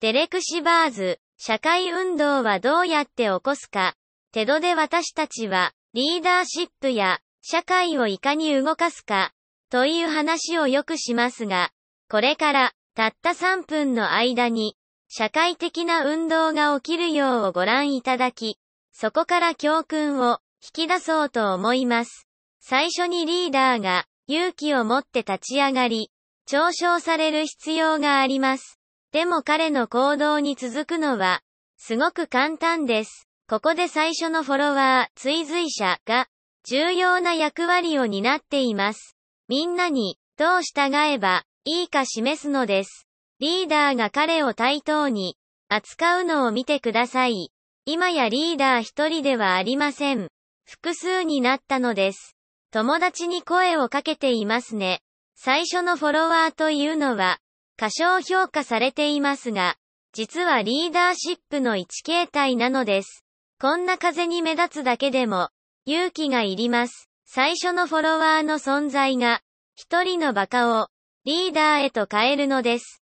デレク・シバーズ、社会運動はどうやって起こすか。テドで私たちは、リーダーシップや、社会をいかに動かすか、という話をよくしますが、これから、たった3分の間に、社会的な運動が起きるようをご覧いただき、そこから教訓を引き出そうと思います。最初にリーダーが勇気を持って立ち上がり、嘲笑される必要があります。でも彼の行動に続くのは、すごく簡単です。ここで最初のフォロワー、追随者が、重要な役割を担っています。みんなに、どう従えば、いいか示すのです。リーダーが彼を対等に、扱うのを見てください。今やリーダー一人ではありません。複数になったのです。友達に声をかけていますね。最初のフォロワーというのは、過小評価されていますが、実はリーダーシップの一形態なのです。こんな風に目立つだけでも、勇気がいります。最初のフォロワーの存在が、一人のバカを、リーダーへと変えるのです。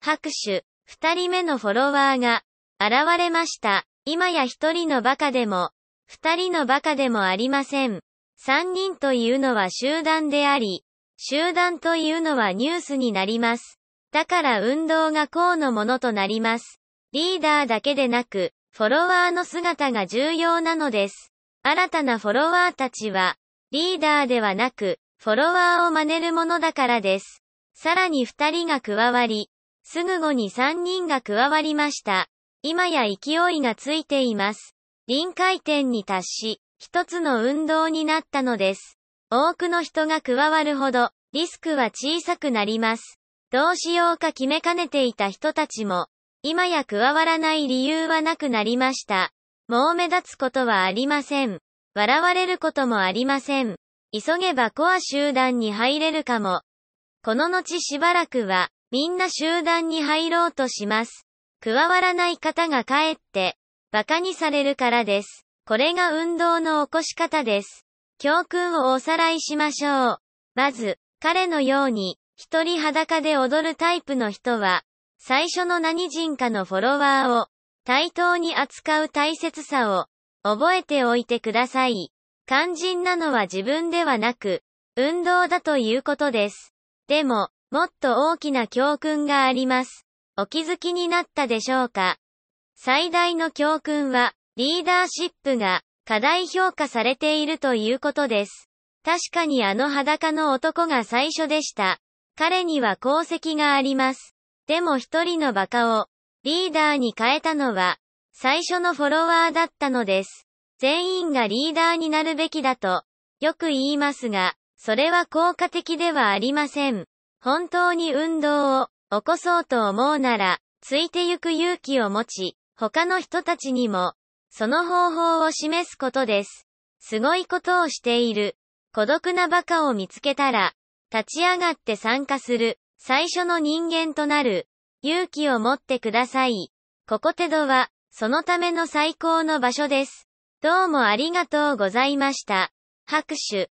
拍手、二人目のフォロワーが、現れました。今や一人のバカでも、二人のバカでもありません。三人というのは集団であり、集団というのはニュースになります。だから運動がこうのものとなります。リーダーだけでなく、フォロワーの姿が重要なのです。新たなフォロワーたちは、リーダーではなく、フォロワーを真似るものだからです。さらに二人が加わり、すぐ後に三人が加わりました。今や勢いがついています。臨界点に達し、一つの運動になったのです。多くの人が加わるほど、リスクは小さくなります。どうしようか決めかねていた人たちも、今や加わらない理由はなくなりました。もう目立つことはありません。笑われることもありません。急げばコア集団に入れるかも。この後しばらくは、みんな集団に入ろうとします。加わらない方がかえって、馬鹿にされるからです。これが運動の起こし方です。教訓をおさらいしましょう。まず、彼のように、一人裸で踊るタイプの人は、最初の何人かのフォロワーを、対等に扱う大切さを、覚えておいてください。肝心なのは自分ではなく、運動だということです。でも、もっと大きな教訓があります。お気づきになったでしょうか最大の教訓は、リーダーシップが過大評価されているということです。確かにあの裸の男が最初でした。彼には功績があります。でも一人の馬鹿をリーダーに変えたのは最初のフォロワーだったのです。全員がリーダーになるべきだとよく言いますが、それは効果的ではありません。本当に運動を起こそうと思うなら、ついてゆく勇気を持ち、他の人たちにも、その方法を示すことです。すごいことをしている。孤独な馬鹿を見つけたら、立ち上がって参加する、最初の人間となる、勇気を持ってください。ここテドは、そのための最高の場所です。どうもありがとうございました。拍手。